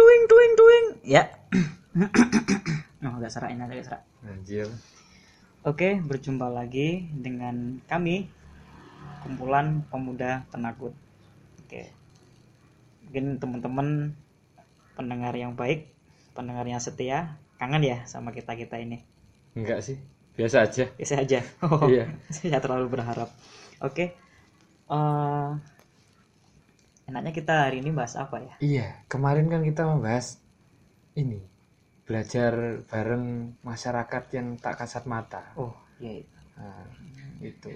tuing tuing tuing. Ya. oh, agak serak ini agak serak. Anjir. Oke, berjumpa lagi dengan kami kumpulan pemuda penakut. Oke. Mungkin teman-teman pendengar yang baik, pendengar yang setia, kangen ya sama kita-kita ini. Enggak sih. Biasa aja. Biasa aja. Oh, Iya. Saya terlalu berharap. Oke. Eh, enaknya kita hari ini bahas apa ya? Iya, kemarin kan kita membahas ini belajar bareng masyarakat yang tak kasat mata. Oh, iya. iya. Nah, itu.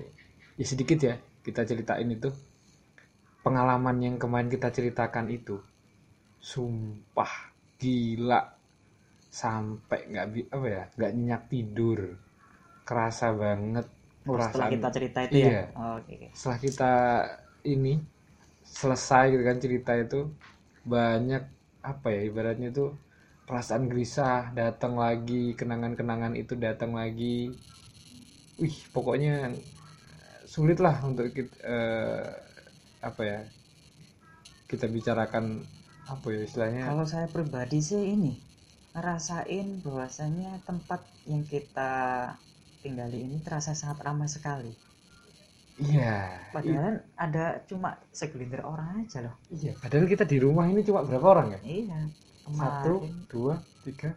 Ya sedikit ya kita ceritain itu pengalaman yang kemarin kita ceritakan itu. Sumpah gila sampai nggak bi- apa ya nggak nyenyak tidur kerasa banget Oh, setelah perasaan- kita cerita itu Iya. ya. Oh, setelah kita ini selesai gitu kan cerita itu banyak apa ya ibaratnya itu perasaan gelisah datang lagi kenangan-kenangan itu datang lagi wih pokoknya sulit lah untuk kita apa ya kita bicarakan apa ya istilahnya Kalau saya pribadi sih ini ngerasain bahwasanya tempat yang kita tinggali ini terasa sangat ramai sekali. Iya. Padahal ada cuma segelintir orang aja loh. iya padahal kita di rumah ini cuma berapa orang ya? Iya. satu Kemarin. dua tiga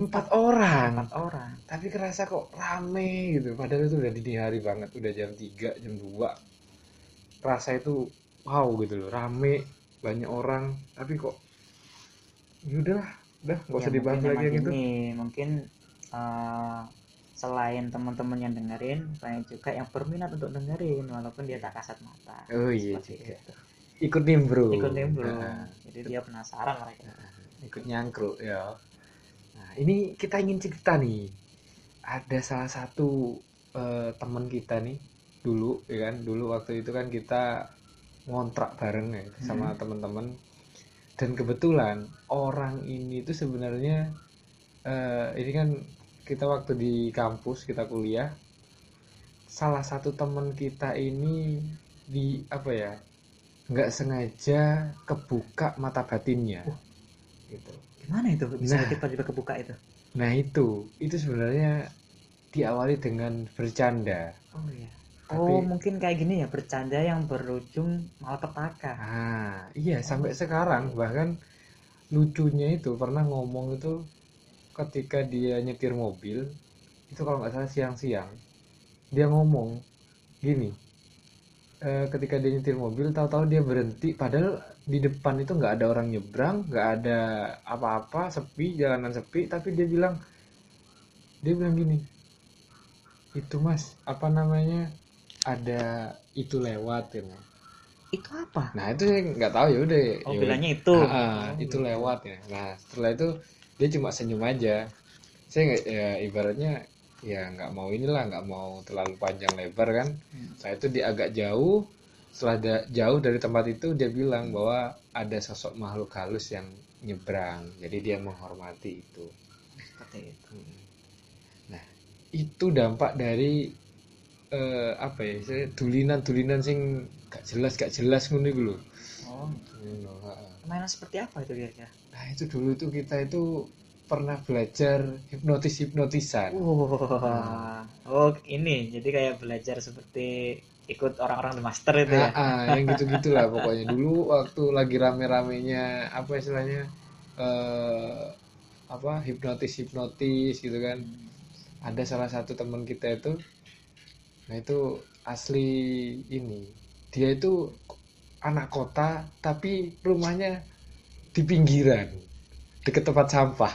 empat orang. Empat orang. tapi kerasa kok rame gitu. Padahal itu udah dini hari banget. Udah jam 3 jam 2 rasa itu wow gitu loh. Rame banyak orang. Tapi kok yaudah udah nggak usah Ya, dibahas lagi yang emang itu gini, mungkin eh, selain teman-teman yang dengerin, banyak juga yang berminat untuk dengerin walaupun dia tak kasat mata. oh iya juga. itu. ikut nimbrung. Ikut nimbrung. Nah, Jadi dia penasaran mereka. ikut nyangkruk ya. Nah ini kita ingin cerita nih. Ada salah satu eh, teman kita nih dulu ya kan? Dulu waktu itu kan kita ngontrak bareng ya sama teman-teman. Dan kebetulan orang ini tuh sebenarnya eh, ini kan kita waktu di kampus kita kuliah salah satu teman kita ini di apa ya nggak sengaja kebuka mata batinnya gitu Gimana itu bisa Nah. tiba-tiba kebuka itu? nah itu itu sebenarnya diawali dengan bercanda Oh iya. Tapi- Oh mungkin kayak gini ya bercanda yang berujung malapetaka. ah iya sampai sekarang bahkan lucunya itu pernah ngomong itu ketika dia nyetir mobil itu kalau nggak salah siang-siang dia ngomong gini eh, ketika dia nyetir mobil tahu-tahu dia berhenti padahal di depan itu nggak ada orang nyebrang nggak ada apa-apa sepi jalanan sepi tapi dia bilang dia bilang gini itu mas apa namanya ada itu lewat ya Itu apa? nah itu saya nggak tahu ya udah Oh ya bilangnya itu. Ah, ah, Oh, itu gitu. lewat ya. Nah setelah itu dia cuma senyum aja. Saya nggak ya ibaratnya ya nggak mau inilah nggak mau terlalu panjang lebar kan. Hmm. Saya itu di agak jauh. Setelah da- jauh dari tempat itu dia bilang bahwa ada sosok makhluk halus yang nyebrang. Jadi dia menghormati itu. Seperti itu. Nah itu dampak dari eh, apa ya? Saya dulinan-dulinan sing gak jelas gak jelas ngono iku lho. Oh, ha-ha. mainan seperti apa itu kira-kira? Nah itu dulu itu kita itu pernah belajar hipnotis hipnotisan. Wah. Oh ini jadi kayak belajar seperti ikut orang-orang di master itu ya. yang gitu gitulah pokoknya dulu waktu lagi rame-ramenya apa istilahnya eh apa hipnotis hipnotis gitu kan. Ada salah satu teman kita itu, nah itu asli ini dia itu anak kota tapi rumahnya di pinggiran deket tempat sampah.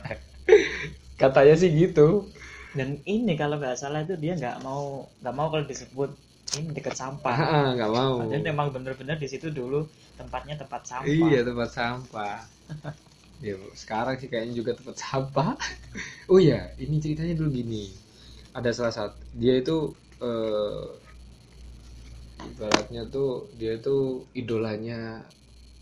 Katanya sih gitu. Dan ini kalau nggak salah itu dia nggak mau nggak mau kalau disebut ini dekat sampah. Ah, nggak mau. Padahal memang bener-bener di situ dulu tempatnya tempat sampah. Iya tempat sampah. ya sekarang sih kayaknya juga tempat sampah. oh iya, ini ceritanya dulu gini. Ada salah satu dia itu eh, ibaratnya tuh dia itu idolanya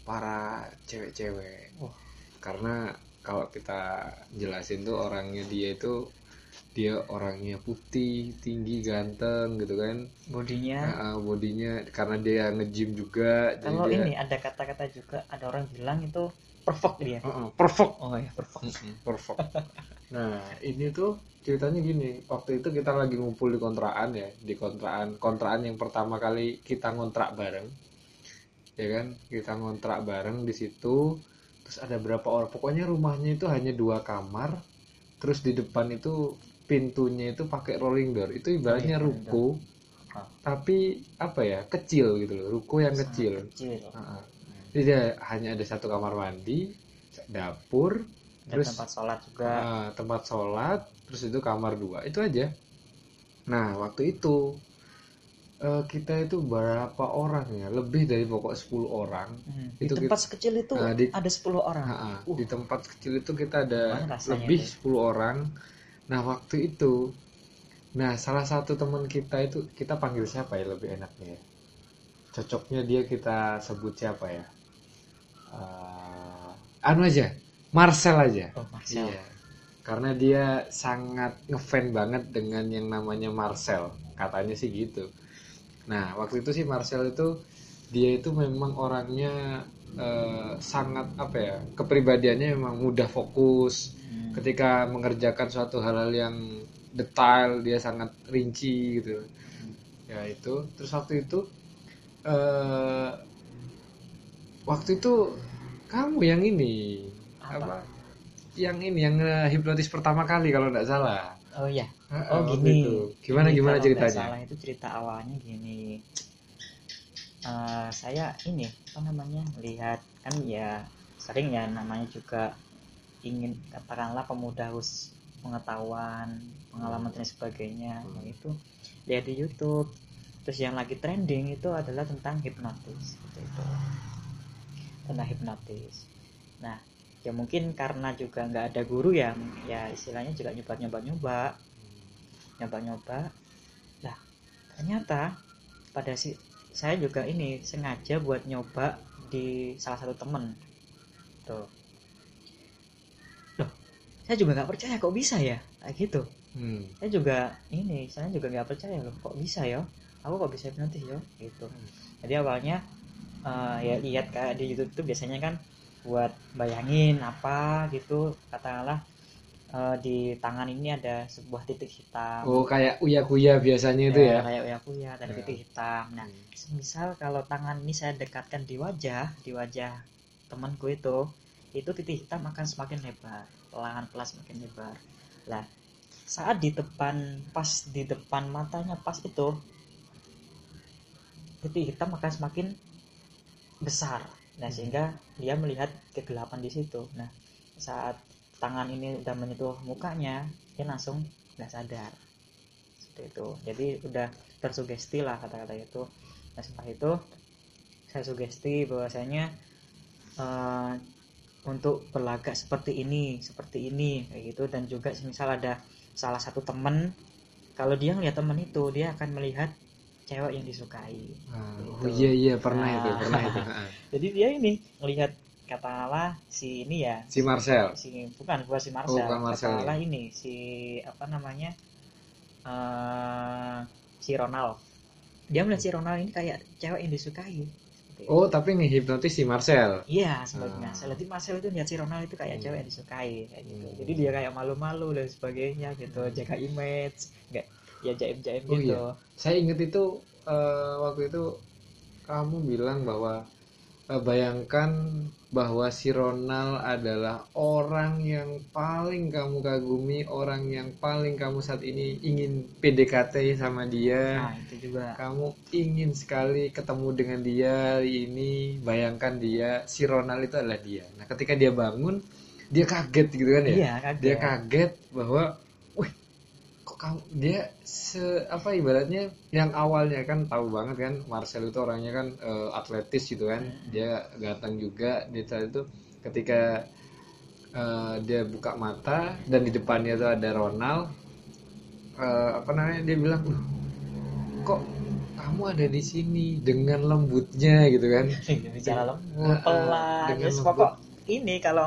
para cewek-cewek. Wah. Karena kalau kita jelasin tuh orangnya dia itu dia orangnya putih tinggi ganteng gitu kan. Bodinya? Nah, bodinya. Karena dia nge-gym juga jadi kalau dia ini ada kata-kata juga ada orang bilang itu perfect dia. Heeh, perfect. Oh ya perfect. Perfect. Nah ini tuh ceritanya gini. Waktu itu kita lagi ngumpul di kontrakan ya di kontrakan kontrakan yang pertama kali kita ngontrak bareng ya kan? Kita ngontrak bareng di situ terus ada berapa orang. Pokoknya rumahnya itu hanya dua kamar terus di depan itu pintunya itu pakai rolling door. Itu ibaratnya Iya, ruko Ah. tapi apa ya? Kecil gitu loh ruko yang Sangat kecil. kecil. Heeh. Jadi hanya ada satu kamar mandi dapur dan terus tempat sholat juga. Ah, tempat sholat terus itu kamar dua. Itu aja. Nah waktu itu eh, kita itu berapa orang ya lebih dari pokok 10 orang Hmm, di itu tempat sekecil itu Nah, di- ada 10 orang ah. Uh. di tempat kecil itu kita ada lebih itu? 10 orang nah waktu itu nah salah satu teman kita itu kita panggil siapa ya lebih enaknya ya cocoknya dia kita sebut siapa ya Eh, anu aja Marcel aja oh Marcel Iya. Karena dia sangat ngefan banget dengan yang namanya Marcel. Katanya sih gitu. Nah, waktu itu sih Marcel itu dia itu memang orangnya eh, sangat apa ya? Kepribadiannya memang mudah fokus. Hmm. Ketika mengerjakan suatu hal-hal yang detail, dia sangat rinci gitu. Ya itu. Terus waktu itu eh waktu itu kamu yang ini Apa? apa yang ini yang hipnotis pertama kali kalau tidak salah oh ya Heeh, oh gini. itu. gimana Jadi gimana ceritanya? salah itu cerita awalnya gini. Eh, saya ini apa namanya lihat kan ya sering ya namanya juga ingin katakanlah pemuda haus pengetahuan pengalaman dan sebagainya. Hmm. Nah, itu lihat di YouTube. Terus yang lagi trending itu adalah tentang hipnotis seperti itu. Tentang hipnotis. Nah ya mungkin karena juga nggak ada guru ya ya istilahnya juga nyoba nyoba nyoba nyoba nyoba lah ternyata pada si saya juga ini sengaja buat nyoba di salah satu temen. Tuh. Loh saya juga nggak percaya kok bisa ya? Kayak gitu. Hmm. saya juga ini saya juga nggak percaya loh kok bisa ya? Aku kok bisa hipnotis ya? Gitu. Jadi awalnya eh, ya lihat kayak di YouTube tuh biasanya kan buat bayangin apa gitu katakanlah eh, di tangan ini ada sebuah titik hitam. Oh kayak uya kuya biasanya itu ya kayak uya kuya ada Ya. titik hitam. Nah misal kalau tangan ini saya dekatkan di wajah di wajah temanku itu itu titik hitam akan semakin lebar. Pelan pelan semakin lebar. Lah saat di depan pas di depan matanya pas itu titik hitam akan semakin besar. Nah sehingga dia melihat kegelapan di situ. Nah saat tangan ini udah menyentuh mukanya dia langsung nggak sadar seperti itu jadi udah tersugesti lah kata-kata itu nah setelah itu saya sugesti bahwasanya eh, untuk berlagak seperti ini seperti ini kayak gitu dan juga misal ada salah satu temen kalau dia ngeliat temen itu dia akan melihat cewek yang disukai Ah, Gitu. oh iya iya pernah Nah. itu pernah itu Ah. jadi dia ini ngelihat katakanlah si ini ya. Si Marcel. Si bukan bukan si Marcel, Oh, bukan Marcel, katakanlah ini si apa namanya eh si Ronald dia melihat si Ronald ini kayak cewek yang disukai. Oh tapi ngehipnotis si Marcel? Iya sebenarnya Ah. Jadi Marcel itu lihat si Ronald itu kayak Hmm. cewek yang disukai kayak gitu. Hmm. jadi dia kayak malu-malu dan sebagainya gitu jaga image nggak ya jaim-jaim Oh, gitu. Saya inget itu eh, waktu itu kamu bilang bahwa bayangkan bahwa si Ronald adalah orang yang paling kamu kagumi, orang yang paling kamu saat ini ingin PDKT sama dia. nah itu juga Kamu ingin sekali ketemu dengan dia ini, bayangkan dia, si Ronald itu adalah dia. Nah, ketika dia bangun, dia kaget gitu kan ya? iya kaget Dia kaget bahwa, kamu dia se apa ibaratnya yang awalnya kan tahu banget kan Marcel itu orangnya kan eh, atletis gitu kan, Hmm. dia ganteng juga. Dia itu ketika eh, dia buka mata dan di depannya itu ada Ronald, eh, apa namanya dia bilang, "Loh, kok kamu ada di sini dengan lembutnya gitu kan? bicara lembut Ah, ah, pelan dengan terus lembut. pokok ini kalau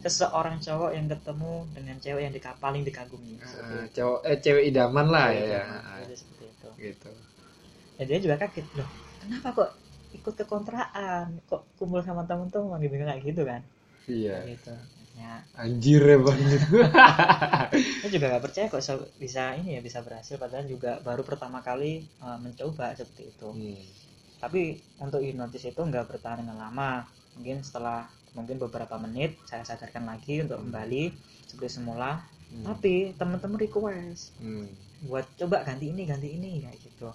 seseorang cowok yang ketemu dengan cewek yang dika, paling dikagumi. Itu. cowok eh cewek idaman lah ya, ya. Nah, Ah, jadi seperti itu. Gitu. Dan dia juga kaget loh kenapa kok ikut ke kontrakan kok kumpul sama teman-teman gitu kayak gitu kan. Iya. Gitu. Ya. Anjir ya bang dia juga gak percaya kok bisa ini ya bisa berhasil padahal juga baru pertama kali uh, mencoba seperti itu. Hmm. tapi untuk hipnotis itu nggak bertahan dengan lama. Mungkin setelah mungkin beberapa menit saya sadarkan lagi untuk kembali seperti semula Hmm. tapi teman-teman request Hmm. buat coba ganti ini ganti ini kayak gitu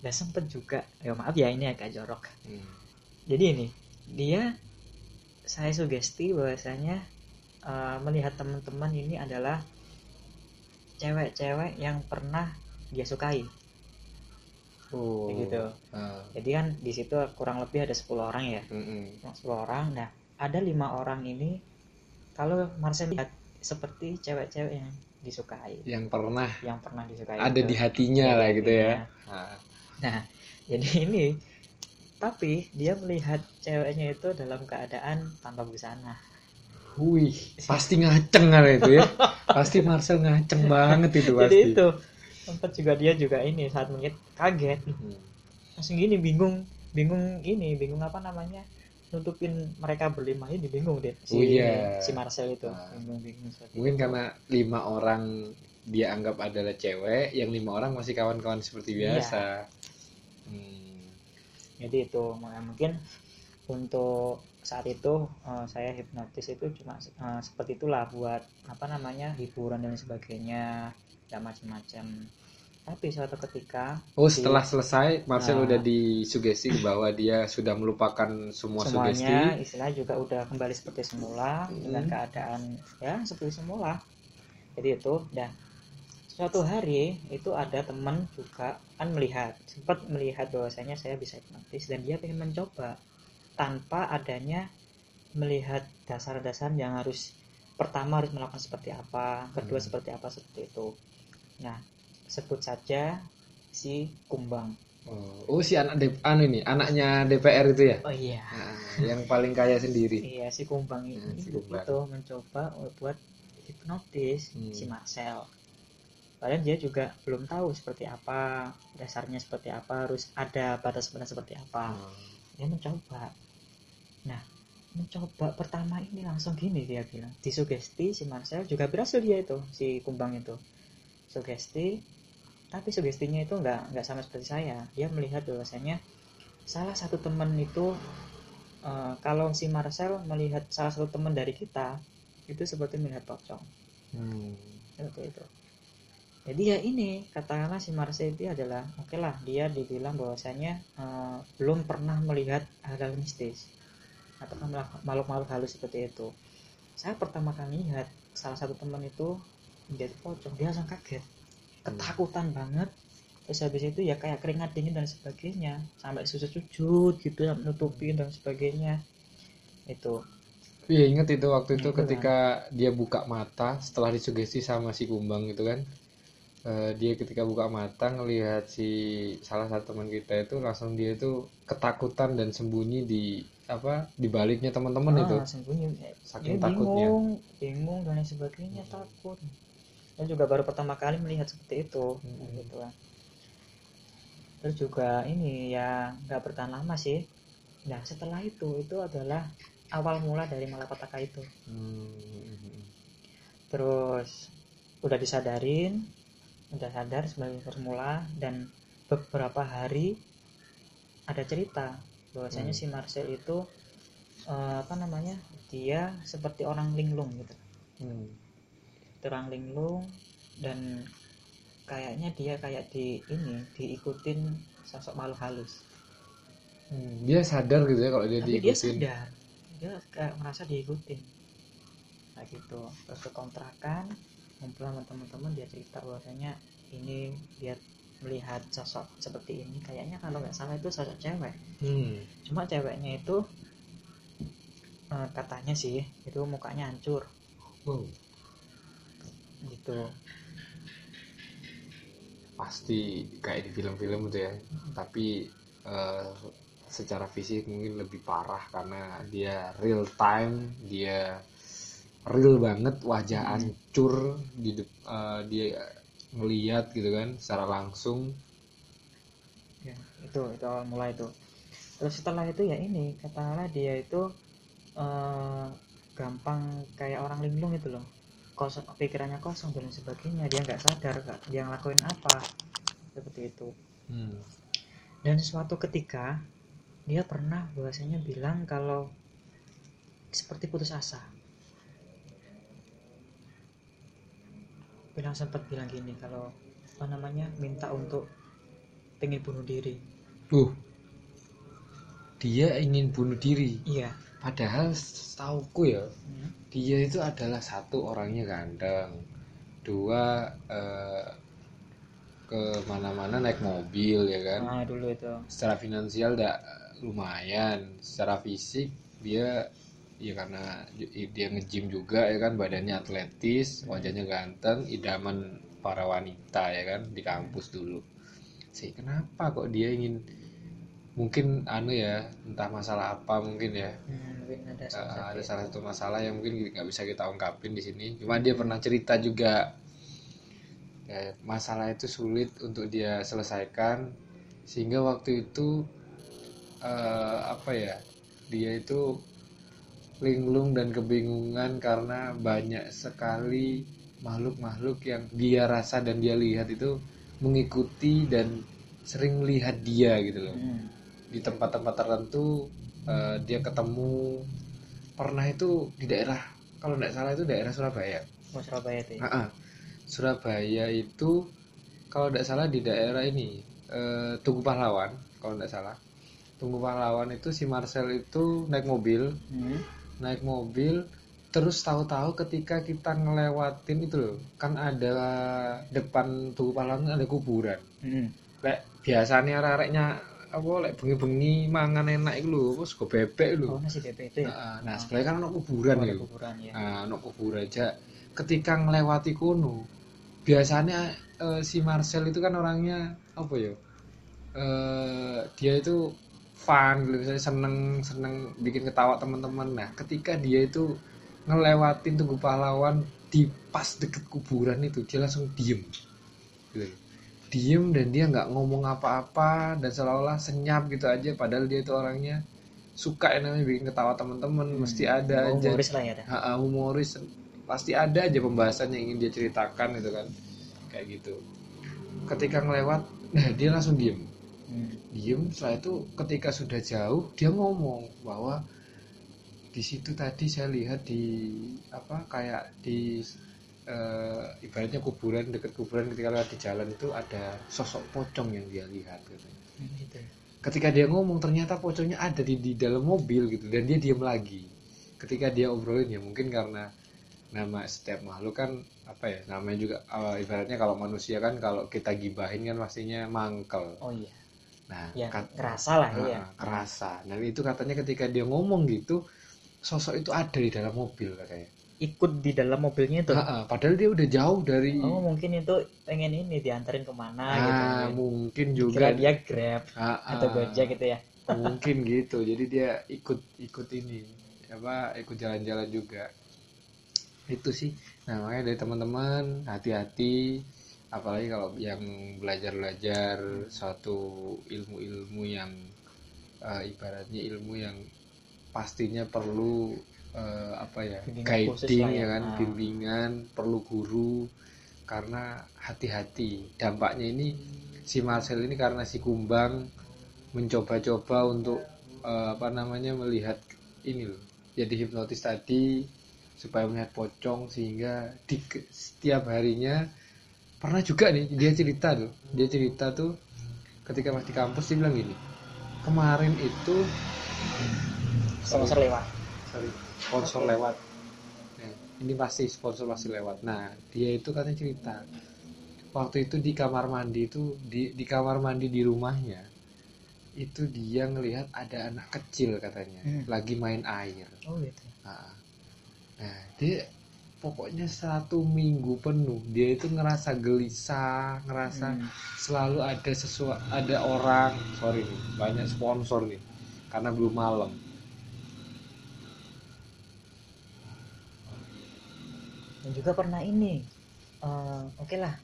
dan sempet juga ya maaf ya ini agak jorok Hmm. jadi ini dia saya sugesti bahwasanya eh, melihat teman-teman ini adalah cewek-cewek yang pernah dia sukai Oh. Kayak gitu. Ah. jadi kan di situ kurang lebih ada 10 orang ya Mm-mm. 10 orang nah ada lima orang ini kalau Marcel lihat seperti cewek-cewek yang disukai yang pernah yang pernah disukai ada itu. di hatinya Ada lah gitu ya hatinya. Ah. Nah, jadi ini tapi dia melihat ceweknya itu dalam keadaan tanpa busana. Wih, pasti ngaceng kali itu ya. pasti Marcel ngaceng banget itu pasti. Jadi itu sempat juga dia juga ini saat melihat kaget Hmm. langsung gini bingung bingung ini bingung apa namanya nutupin mereka berlima ini bingung deh si Oh iya. si Marcel itu Ah. bingung bingung Mungkin itu. karena lima orang dia anggap adalah cewek, yang lima orang masih kawan-kawan seperti Iya. biasa. Hmm. jadi itu mungkin untuk saat itu eh, saya hipnotis itu cuma eh, seperti itulah buat apa namanya hiburan dan sebagainya ya macam-macam tapi suatu ketika Oh, si- setelah selesai Marcel Nah. udah disugesti bahwa dia sudah melupakan semua sugesti. semuanya istilah juga udah kembali seperti semula Hmm. dengan keadaan ya seperti semula jadi itu dan suatu hari itu ada teman juga kan melihat sempat melihat bahwasanya saya bisa hipnotis dan dia ingin mencoba tanpa adanya melihat dasar-dasar yang harus pertama harus melakukan seperti apa kedua Hmm. seperti apa seperti itu nah sebut saja si kumbang Oh, oh, si anak D- anu ini, anaknya DPR itu ya? oh iya Nah, yang paling kaya sendiri. Iya si Kumbang ini Hmm, si itu Kumbang. mencoba buat hipnotis Hmm. si Marcel. Padahal dia juga belum tahu seperti apa dasarnya seperti apa harus ada batas-batas seperti apa. Oh. Dia mencoba. Nah mencoba pertama ini langsung gini dia bilang disugesti si Marcel juga berhasil dia itu si Kumbang itu sugesti tapi sugestinya itu nggak nggak sama seperti saya. Dia melihat bahwasanya salah satu teman itu eh, kalau si Marcel melihat salah satu teman dari kita itu seperti melihat pocong Hmm. seperti itu. Jadi ya ini katakanlah si Marcel itu adalah oke lah dia dibilang bahwasanya eh, belum pernah melihat hal-hal mistis. Atau makhluk-makhluk halus seperti itu. Saya pertama kali lihat salah satu teman itu menjadi pocong. Dia langsung kaget ketakutan banget. Terus habis itu ya kayak keringat dingin dan sebagainya. Sampai sujud-sujud gitu ya, nutupin dan sebagainya. Itu. Iya inget itu waktu itu Itu ketika dia buka mata setelah disugesti sama si kumbang gitu kan Eh, dia ketika buka mata ngelihat si salah satu teman kita itu langsung dia itu ketakutan dan sembunyi di apa di baliknya teman-teman itu. ah, sembunyi. Saking dia takutnya. bingung bingung dan lain sebagainya takut dan juga baru pertama kali melihat seperti itu Hmm. gitu kan terus juga ini ya nggak bertahan lama sih nah setelah itu itu adalah awal mula dari malapetaka itu Hmm. terus udah disadarin udah sadar sebagai semula dan beberapa hari ada cerita bahwasanya Hmm. si Marcel itu eh, apa namanya dia seperti orang linglung gitu Hmm. Terang linglung dan kayaknya dia kayak di ini diikutin sosok makhluk halus. Hmm. dia sadar gitu ya kalau dia tapi dia diikutin. sadar. Dia kayak merasa diikutin. Kayak gitu. Terus ke kontrakan ngumpul sama teman-teman dia cerita bahwasanya ini dia melihat sosok seperti ini. Kayaknya kalau nggak salah itu sosok cewek. Hmm. cuma ceweknya itu eh, katanya sih itu mukanya hancur. Wow. Gitu. Pasti kayak di film-film itu ya. Tapi eh, secara fisik mungkin lebih parah karena dia real time dia real banget wajah Hmm. hancur di eh, dia ngeliat gitu kan secara langsung. Ya, itu itu awal mulai itu. Terus setelah itu ya ini katakanlah dia itu eh, gampang kayak orang linglung itu loh kosong pikirannya kosong dan sebagainya. Dia nggak sadar Kak, dia ngelakuin apa. Seperti itu. Hmm. dan suatu ketika dia pernah bahwasanya bilang kalau seperti putus asa. Bilang sempat bilang gini kalau apa namanya minta untuk pengen bunuh diri. Uh, dia ingin bunuh diri? Iya padahal setauku ya Hmm. dia itu adalah satu orangnya ganteng dua eh, ke mana-mana naik mobil ya kan? Nah dulu itu. Secara finansial dah lumayan. Secara fisik dia ya karena dia nge-gym juga ya kan? Badannya atletis wajahnya ganteng idaman para wanita ya kan? Di kampus dulu. Sih kenapa kok dia ingin mungkin anu ya entah masalah apa mungkin ya Hmm, mungkin ada Uh, salah ada satu. salah satu masalah yang mungkin nggak bisa kita ungkapin di sini. Cuma dia pernah cerita juga Ya, masalah itu sulit untuk dia selesaikan sehingga waktu itu uh, apa ya dia itu linglung dan kebingungan karena banyak sekali makhluk-makhluk yang dia rasa dan dia lihat itu mengikuti dan sering melihat dia gitu loh Hmm. Di tempat-tempat tertentu eh, dia ketemu pernah itu di daerah kalau tidak salah itu daerah Surabaya Oh, Surabaya itu ya? Ah. Surabaya itu kalau tidak salah di daerah ini eh, Tugu Pahlawan kalau tidak salah Tugu Pahlawan itu si Marcel itu naik mobil Hmm. naik mobil terus tahu-tahu ketika kita ngelewatin itu loh kan ada depan Tugu Pahlawan ada kuburan Hmm. lek biasanya arek-areknya apa lek bengi-bengi mangan enak iku lho apa sego bebek lho. Oh, nasi bebek itu ya? nah, nah sebelah kan ono kuburan Oh, ada iku kuburan ya. nah ono kuburan aja ketika ngelewati kono biasanya eh, si Marcel itu kan orangnya apa ya eh dia itu fun gitu misalnya seneng seneng bikin ketawa teman-teman. Nah ketika dia itu ngelewatin Tugu Pahlawan di pas deket kuburan itu dia langsung diem. Gitu diem dan dia nggak ngomong apa-apa dan seolah-olah senyap gitu aja padahal dia itu orangnya suka yang namanya bikin ketawa teman-teman mesti ada Oh, aja. humoris lah ya. Ha, ha, humoris. Pasti ada aja pembahasan yang ingin dia ceritakan gitu kan. Kayak gitu. Ketika ngelewat nah dia langsung diem. Hmm. diem setelah itu ketika sudah jauh dia ngomong bahwa di situ tadi saya lihat di apa kayak di eh, ibaratnya kuburan dekat kuburan ketika lewat di jalan itu ada sosok pocong yang dia lihat gitu. Hmm, gitu. ketika dia ngomong ternyata pocongnya ada di di dalam mobil gitu dan dia diem lagi ketika dia obrolin ya mungkin karena nama setiap makhluk kan apa ya namanya juga eh, ibaratnya kalau manusia kan kalau kita gibahin kan pastinya mangkel Oh iya. nah Ya, kat- kerasa lah ya. Ah, kerasa dan itu katanya ketika dia ngomong gitu sosok itu ada di dalam mobil katanya Ikut di dalam mobilnya itu. Ah, ah, padahal dia udah jauh dari Oh, mungkin itu pengen ini diantarin ke mana gitu. ah, mungkin. mungkin Kira juga dia Grab Ah, atau ah. Gojek gitu ya. mungkin gitu jadi dia ikut ikut ini apa ikut jalan-jalan juga itu sih nah makanya dari teman-teman hati-hati apalagi kalau yang belajar-belajar suatu ilmu-ilmu yang eh, ibaratnya ilmu yang pastinya perlu eh, apa ya Bimbingan guiding ya. ya kan Ah. bimbingan perlu guru karena hati-hati dampaknya ini si Marcel ini karena si Kumbang mencoba-coba untuk eh, apa namanya melihat ini loh jadi hipnotis tadi supaya melihat pocong sehingga di setiap harinya pernah juga nih dia cerita tuh dia cerita tuh ketika masih di kampus dia bilang gini kemarin itu Sponsor lewat. sorry sponsor lewat Nah, ini pasti sponsor pasti lewat nah dia itu katanya cerita waktu itu di kamar mandi itu di di kamar mandi di rumahnya itu dia ngelihat ada anak kecil katanya Hmm. lagi main air Oh gitu. nah, nah dia pokoknya satu minggu penuh dia itu ngerasa gelisah ngerasa Hmm. selalu ada sesuatu ada orang sorry nih banyak sponsor nih karena belum malam dan juga pernah ini eh, oke lah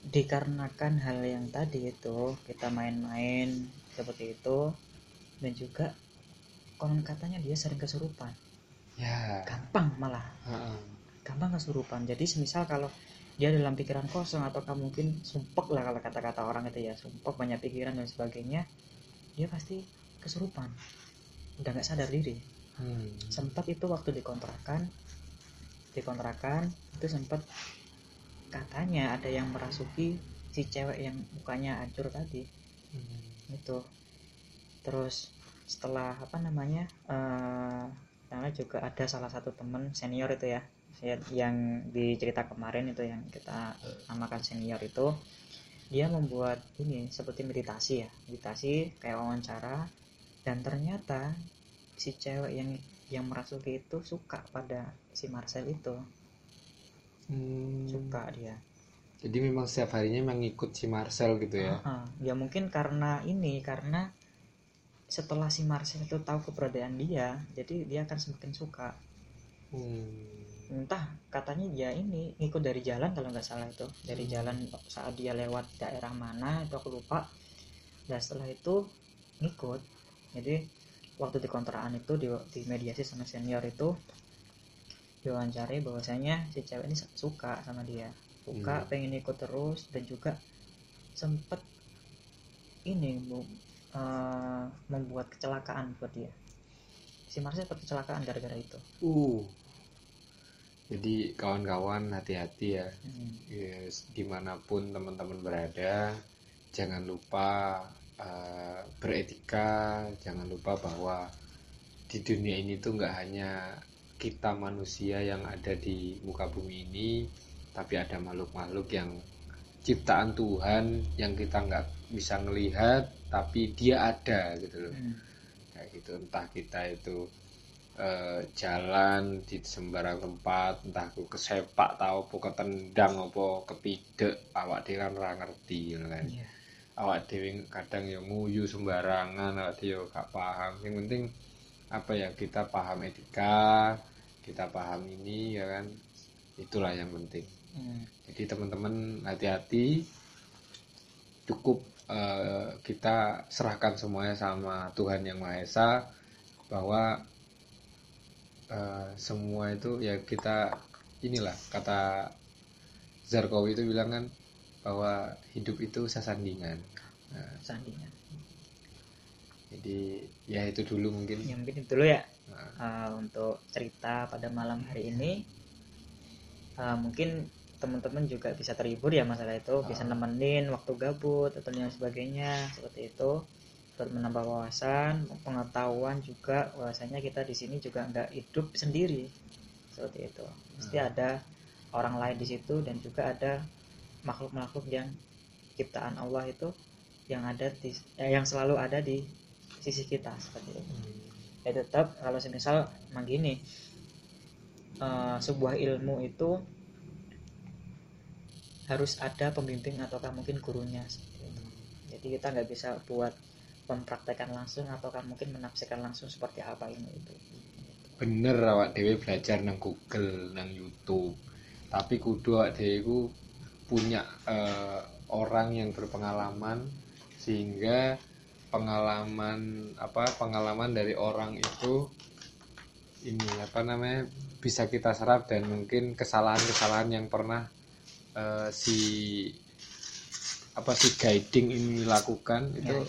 dikarenakan hal yang tadi itu kita main-main seperti itu dan juga konon katanya dia sering kesurupan. Ya. Gampang malah. Heeh. gampang kesurupan. Jadi semisal kalau dia dalam pikiran kosong atau kamu mungkin sumpek lah kalau kata-kata orang itu ya sumpek banyak pikiran dan sebagainya dia pasti kesurupan. Udah nggak sadar diri. Hmm. sempat itu waktu dikontrakan dikontrakan itu sempat katanya ada yang merasuki si cewek yang mukanya hancur tadi. Hmm. itu terus setelah apa namanya eh namanya juga ada salah satu temen senior itu ya yang di cerita kemarin itu yang kita namakan senior itu dia membuat ini seperti meditasi ya. Meditasi kayak wawancara dan ternyata si cewek yang yang merasuki itu suka pada si Marcel itu Hmm. suka dia Jadi memang setiap harinya memang ngikut si Marcel gitu ya. Ah, ya mungkin karena ini karena setelah si Marcel itu tahu keberadaan dia jadi dia akan semakin suka Hmm. entah katanya dia ini ngikut dari jalan kalau nggak salah itu dari Hmm. jalan saat dia lewat daerah mana itu aku lupa dan setelah itu ngikut jadi waktu di kontrakan itu di, di mediasi sama senior itu diwawancari bahwasanya si cewek ini suka sama dia suka Hmm. pengen ikut terus dan juga sempet ini Bu, eh, membuat kecelakaan buat dia si Marcel sempat kecelakaan gara-gara itu Uh. Jadi kawan-kawan hati-hati ya. Hmm. Yes, di mana pun teman-teman berada, jangan lupa eh, beretika, jangan lupa bahwa di dunia ini tuh nggak hanya kita manusia yang ada di muka bumi ini, tapi ada makhluk-makhluk yang ciptaan Tuhan yang kita nggak bisa ngelihat, tapi dia ada gitu loh Hmm. kayak gitu entah kita itu eh, jalan di sembarang tempat entah aku kesepak tahu apa ketendang apa kepidek awak dhewe kan ora ngerti ngono kan Iya. Awak dhewe kadang ya nguyu sembarangan awak dhewe gak paham. Yang penting apa ya kita paham etika kita paham ini ya kan? Itulah yang penting. Hmm. jadi teman-teman hati-hati. Cukup eh, kita serahkan semuanya sama Tuhan yang Maha Esa bahwa eh, semua itu ya kita inilah kata Zarkowi itu bilang kan bahwa hidup itu sesandingan. Nah, Sandingan. jadi ya itu dulu mungkin. Ya mungkin itu dulu ya Nah, uh, untuk cerita pada malam hari ini. Uh, mungkin teman-teman juga bisa terhibur ya masalah itu, bisa Ah. nemenin waktu gabut atau lain sebagainya seperti itu. Buat menambah wawasan, pengetahuan juga bahwasanya kita di sini juga nggak hidup sendiri seperti itu. Pasti Ah. ada orang lain di situ dan juga ada makhluk-makhluk yang ciptaan Allah itu yang ada di eh, yang selalu ada di sisi kita seperti itu. Ya tetap kalau semisal emang gini eh, sebuah ilmu itu harus ada pembimbing ataukah mungkin gurunya seperti itu. jadi kita nggak bisa buat mempraktekkan langsung ataukah mungkin menafsirkan langsung seperti apa ilmu itu. Bener awak dewe belajar nang Google nang YouTube. Tapi kudu awak dewe punya eh, orang yang berpengalaman sehingga pengalaman apa pengalaman dari orang itu ini apa namanya bisa kita serap dan mungkin kesalahan-kesalahan yang pernah eh, si apa si guiding ini lakukan itu Ya.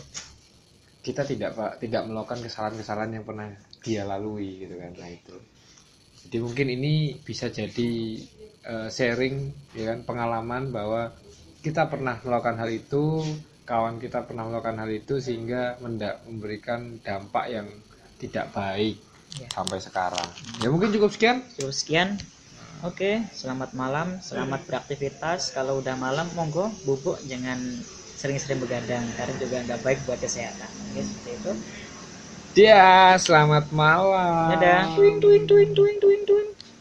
kita tidak pak tidak melakukan kesalahan-kesalahan yang pernah dia lalui gitu kan nah itu jadi mungkin ini bisa jadi eh, sharing ya kan pengalaman bahwa kita pernah melakukan hal itu kawan kita pernah melakukan hal itu sehingga menda- memberikan dampak yang tidak baik Ya. sampai sekarang. Ya mungkin cukup sekian. Cukup sekian. Oke selamat malam selamat beraktivitas. Kalau udah malam monggo bubuk jangan sering-sering begadang karena juga nggak baik buat kesehatan. Oke seperti itu. Dia selamat malam. Dadah. Tuing tuing tuing tuing tuing